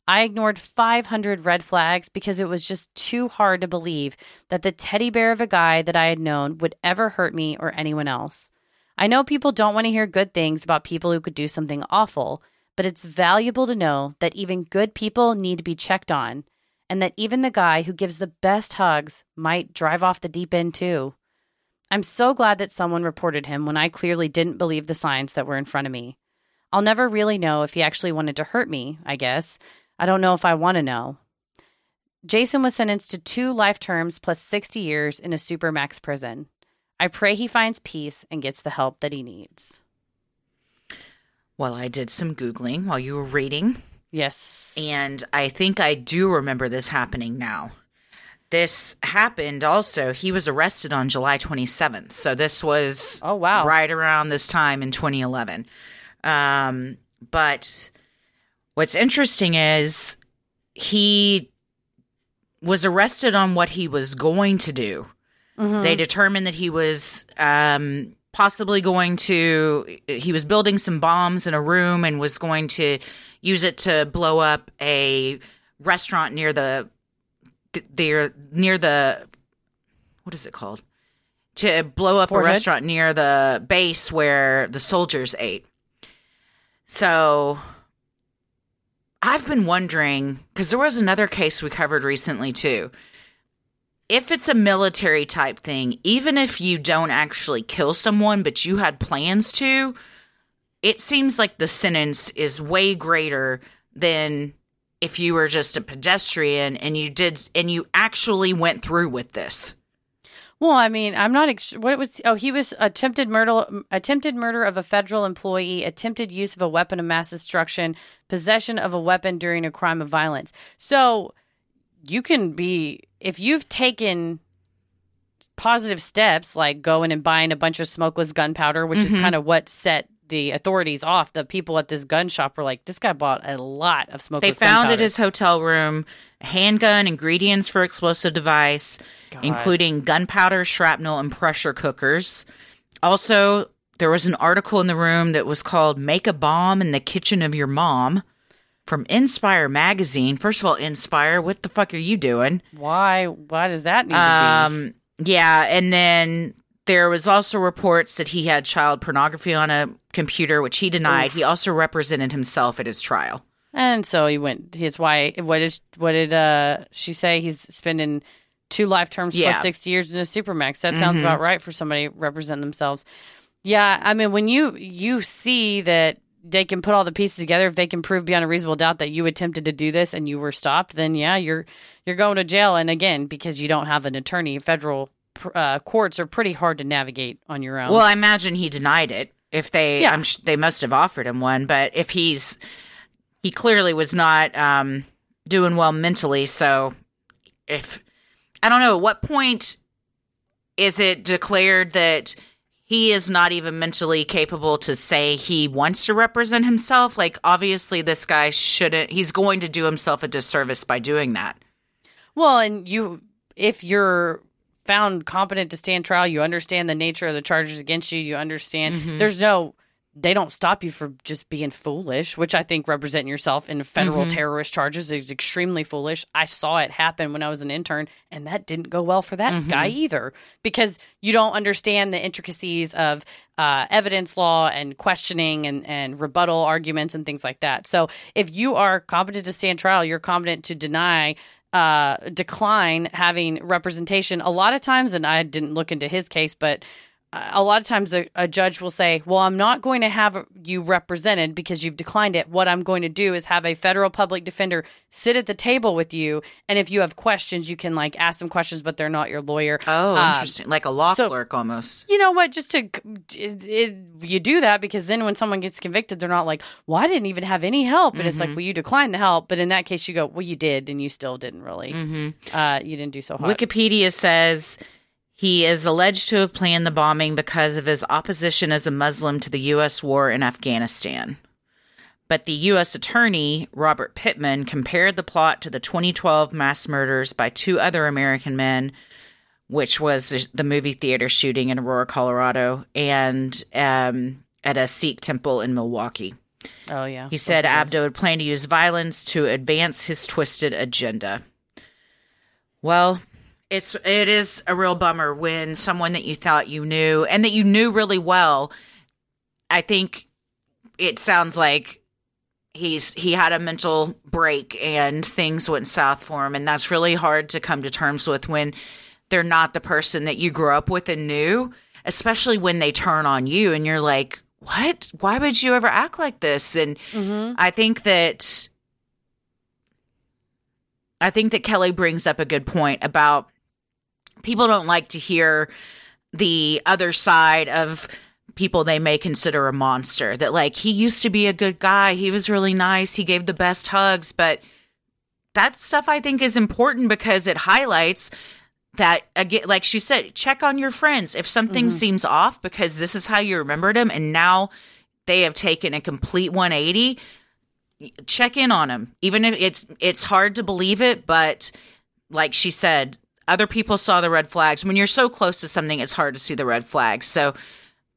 Speaker 1: I ignored 500 red flags because it was just too hard to believe that the teddy bear of a guy that I had known would ever hurt me or anyone else. I know people don't want to hear good things about people who could do something awful, but it's valuable to know that even good people need to be checked on, and that even the guy who gives the best hugs might drive off the deep end too. I'm so glad that someone reported him when I clearly didn't believe the signs that were in front of me. I'll never really know if he actually wanted to hurt me, I guess, I don't know if I want to know. Jason was sentenced to two life terms plus 60 years in a supermax prison. I pray he finds peace and gets the help that he needs.
Speaker 2: Well, I did some Googling while you were reading.
Speaker 1: Yes.
Speaker 2: And I think I do remember this happening now. This happened also. He was arrested on July 27th. So this was
Speaker 1: oh wow
Speaker 2: right around this time in 2011. Um, but What's interesting is he was arrested on what he was going to do. Mm-hmm. They determined that he was um, possibly going to, he was building some bombs in a room and was going to use it to blow up a restaurant near the, there near the, what is it called? To blow up
Speaker 1: Fort
Speaker 2: a restaurant near the base where the soldiers ate. So I've been wondering because there was another case we covered recently too. If it's a military type thing, even if you don't actually kill someone, but you had plans to, it seems like the sentence is way greater than if you were just a pedestrian and you did and you actually went through with this.
Speaker 1: Well, I mean, I'm not. Ex- what it was? Oh, he was attempted murder, attempted murder of a federal employee, attempted use of a weapon of mass destruction, possession of a weapon during a crime of violence. So, you can be if you've taken positive steps like going and buying a bunch of smokeless gunpowder, which
Speaker 2: Mhm.
Speaker 1: is kind of what set the authorities off. The people at this gun shop were like, "This guy bought a lot of
Speaker 2: smoking.
Speaker 1: They
Speaker 2: found at his hotel room handgun, ingredients for explosive device,
Speaker 1: God.
Speaker 2: including gunpowder, shrapnel, and pressure cookers. Also, there was an article in the room that was called Make a Bomb in the Kitchen of Your Mom from Inspire magazine. First of all, Inspire, what the fuck are you doing?
Speaker 1: Why? Why does that need to be?
Speaker 2: Um, yeah, and then there was also reports that he had child pornography on a computer, which he denied.
Speaker 1: Oof.
Speaker 2: He also represented himself at his trial.
Speaker 1: And so he went. His why? What did what did uh she say? He's spending two life terms
Speaker 2: Yeah.
Speaker 1: plus sixty years in a supermax. That sounds
Speaker 2: Mhm.
Speaker 1: about right for somebody representing themselves. Yeah, I mean when you you see that they can put all the pieces together, if they can prove beyond a reasonable doubt that you attempted to do this and you were stopped, then yeah, you're you're going to jail. And again, because you don't have an attorney, federal uh, courts are pretty hard to navigate on your own.
Speaker 2: Well, I imagine he denied it. If they,
Speaker 1: Yeah.
Speaker 2: I'm sh- they must have offered him one. But if he's, he clearly was not um, doing well mentally. So, if I don't know, at what point is it declared that he is not even mentally capable to say he wants to represent himself? Like, obviously, this guy shouldn't. He's going to do himself a disservice by doing that.
Speaker 1: Well, and you, if you're found competent to stand trial, you understand the nature of the charges against you. You understand
Speaker 2: Mm-hmm.
Speaker 1: there's no, they don't stop you for just being foolish, which I think representing yourself in federal
Speaker 2: Mhm.
Speaker 1: terrorist charges is extremely foolish. I saw it happen when I was an intern, and that didn't go well for that
Speaker 2: Mhm.
Speaker 1: guy either because you don't understand the intricacies of uh, evidence law and questioning and, and rebuttal arguments and things like that. So if you are competent to stand trial, you're competent to deny uh, decline having representation. A lot of times, and I didn't look into his case, but a lot of times a, a judge will say, Well, I'm not going to have you represented because you've declined it. What I'm going to do is have a federal public defender sit at the table with you. And if you have questions, you can like ask them questions, but they're not your lawyer.
Speaker 2: Oh,
Speaker 1: Um,
Speaker 2: interesting. Like a law
Speaker 1: so-
Speaker 2: clerk almost.
Speaker 1: you know what? Just to it, it, you do that because then when someone gets convicted, they're not like, "Well, I didn't even have any help," and it's like,
Speaker 2: Mhm.
Speaker 1: "Well, you declined the help," but in that case, you go, "Well, you did, and you still didn't really.
Speaker 2: Mm-hmm.
Speaker 1: Uh, you didn't do so hot."
Speaker 2: Wikipedia says he is alleged to have planned the bombing because of his opposition as a Muslim to the U.S. war in Afghanistan. But the U.S. attorney, Robert Pittman, compared the plot to the 2012 mass murders by two other American men, which was the movie theater shooting in Aurora, Colorado, and um, at a Sikh temple in Milwaukee.
Speaker 1: oh yeah,
Speaker 2: He said. Abdo had planned to use violence to advance his twisted agenda. Well, it's it is a real bummer when someone that you thought you knew and that you knew really well. I think it sounds like he's he had a mental break and things went south for him and that's really hard to come to terms with when they're not the person that you grew up with and knew, especially when they turn on you and you're like, "What? Why would you ever act like this?" And mm-hmm. I think that I think that Kelly brings up a good point about people don't like to hear the other side of people they may consider a monster. That like he used to be a good guy, he was really nice, he gave the best hugs, but that stuff I think is important because it highlights that again like she said check on your friends if something mm-hmm. seems off because this is how you remembered them and now they have taken a complete 180 check in on them even if it's it's hard to believe it but like she said other people saw the red flags when you're so close to something it's hard to see the red flags so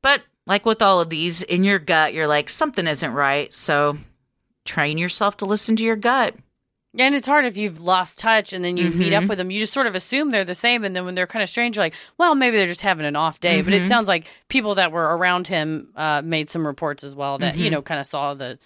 Speaker 2: but like with all of these in your gut you're like something isn't right so train yourself to listen to your gut
Speaker 1: Yeah, and it's hard if you've lost touch and then you meet up
Speaker 2: Mhm.
Speaker 1: with them. You just sort of assume they're the same, and then when they're kind of strange, you're like, well, maybe they're just having an off day. But it
Speaker 2: Mhm.
Speaker 1: sounds like people that were around him uh, made some reports as well that you
Speaker 2: Mhm.
Speaker 1: know kind of saw the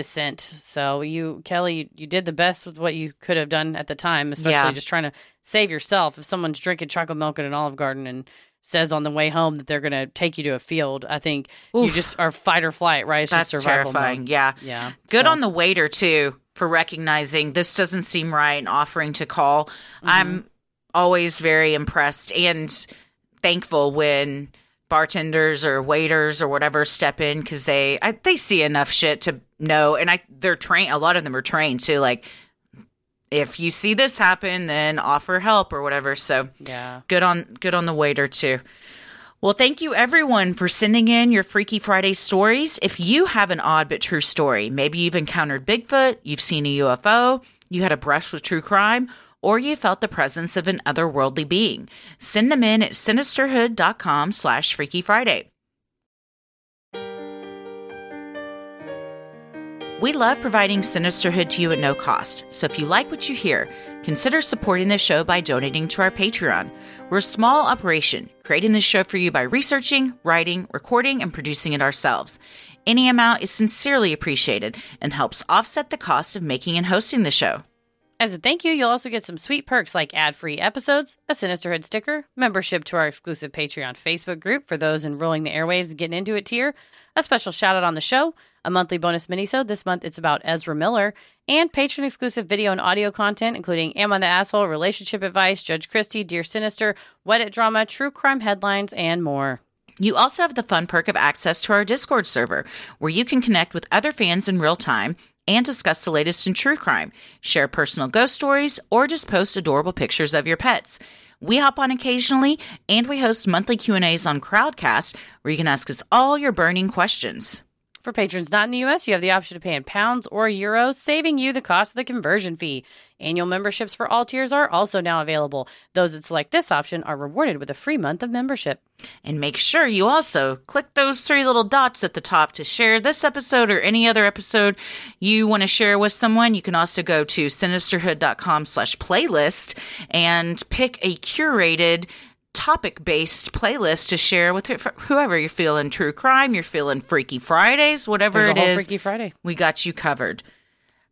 Speaker 1: descent. So you, Kelly, you, you did the best with what you could have done at the time, especially
Speaker 2: Yeah.
Speaker 1: just trying to save yourself. If someone's drinking chocolate milk at an Olive Garden and says on the way home that they're going to take you to a field, I think you just are fight or flight, right? It's
Speaker 2: That's
Speaker 1: just survival
Speaker 2: terrifying.
Speaker 1: mode.
Speaker 2: Yeah.
Speaker 1: Yeah.
Speaker 2: Good
Speaker 1: So-
Speaker 2: on the waiter too for recognizing this doesn't seem right and offering to call.
Speaker 1: Mm-hmm.
Speaker 2: I'm always very impressed and thankful when bartenders or waiters or whatever step in because they I, they see enough shit to know and I they're trained. A lot of them are trained to Like if you see this happen, then offer help or whatever. So
Speaker 1: Yeah.
Speaker 2: good on good on the waiter too. Well, thank you everyone for sending in your Freaky Friday stories. If you have an odd but true story, maybe you've encountered Bigfoot, you've seen a UFO, you had a brush with true crime, or you felt the presence of an otherworldly being, send them in at sinisterhood.com slash Freaky Friday. We love providing Sinisterhood to you at no cost. So if you like what you hear, consider supporting the show by donating to our Patreon. We're a small operation, creating this show for you by researching, writing, recording, and producing it ourselves. Any amount is sincerely appreciated and helps offset the cost of making and hosting the show.
Speaker 1: As a thank you, you'll also get some sweet perks like ad free episodes, a Sinisterhood sticker, membership to our exclusive Patreon Facebook group for those enrolling the airwaves and getting into it tier, a special shout out on the show, a monthly bonus minisode. This month it's about Ezra Miller, and patron exclusive video and audio content, including Am I the Asshole, Relationship Advice, Judge Christy, Dear Sinister, Wedded Drama, True Crime Headlines, and more.
Speaker 2: You also have the fun perk of access to our Discord server, where you can connect with other fans in real time and discuss the latest in true crime, share personal ghost stories, or just post adorable pictures of your pets. We hop on occasionally, and we host monthly Q&As on Crowdcast, where you can ask us all your burning questions.
Speaker 1: For patrons not in the US, you have the option to pay in pounds or euros, saving you the cost of the conversion fee. Annual memberships for all tiers are also now available. Those that select this option are rewarded with a free month of membership.
Speaker 2: And make sure you also click those three little dots at the top to share this episode or any other episode you want to share with someone. You can also go to sinisterhood.com slash playlist and pick a curated topic based playlist to share with whoever you're feeling true crime, you're feeling Freaky Fridays, whatever it is.
Speaker 1: Freaky Friday.
Speaker 2: We got you covered.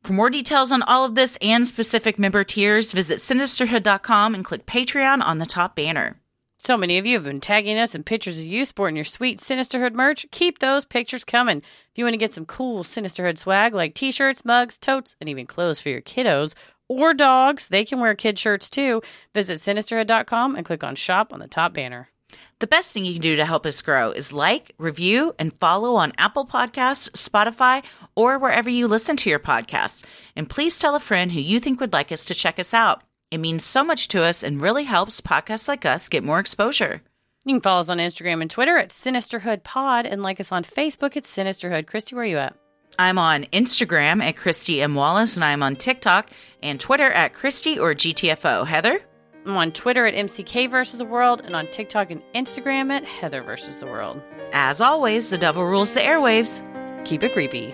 Speaker 2: For more details on all of this and specific member tiers, visit sinisterhood.com and click Patreon on the top banner.
Speaker 1: So many of you have been tagging us in pictures of you sporting your sweet Sinisterhood merch. Keep those pictures coming. If you want to get some cool Sinisterhood swag like t shirts, mugs, totes, and even clothes for your kiddos or dogs, they can wear kid shirts too. Visit sinisterhood.com and click on shop on the top banner.
Speaker 2: The best thing you can do to help us grow is like, review, and follow on Apple Podcasts, Spotify, or wherever you listen to your podcast. And please tell a friend who you think would like us to check us out. It means so much to us and really helps podcasts like us get more exposure.
Speaker 1: You can follow us on Instagram and Twitter at Sinisterhood Pod and like us on Facebook at Sinisterhood. Christy, where are you at?
Speaker 2: I'm on Instagram at Christy M. Wallace, and I'm on TikTok and Twitter at Christy or GTFO. Heather?
Speaker 1: I'm on Twitter at MCK versus the world and on TikTok and Instagram at Heather versus the world.
Speaker 2: As always, the devil rules the airwaves.
Speaker 1: Keep it creepy.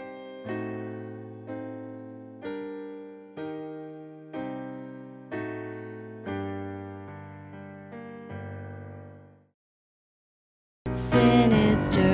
Speaker 9: Sinisterhood.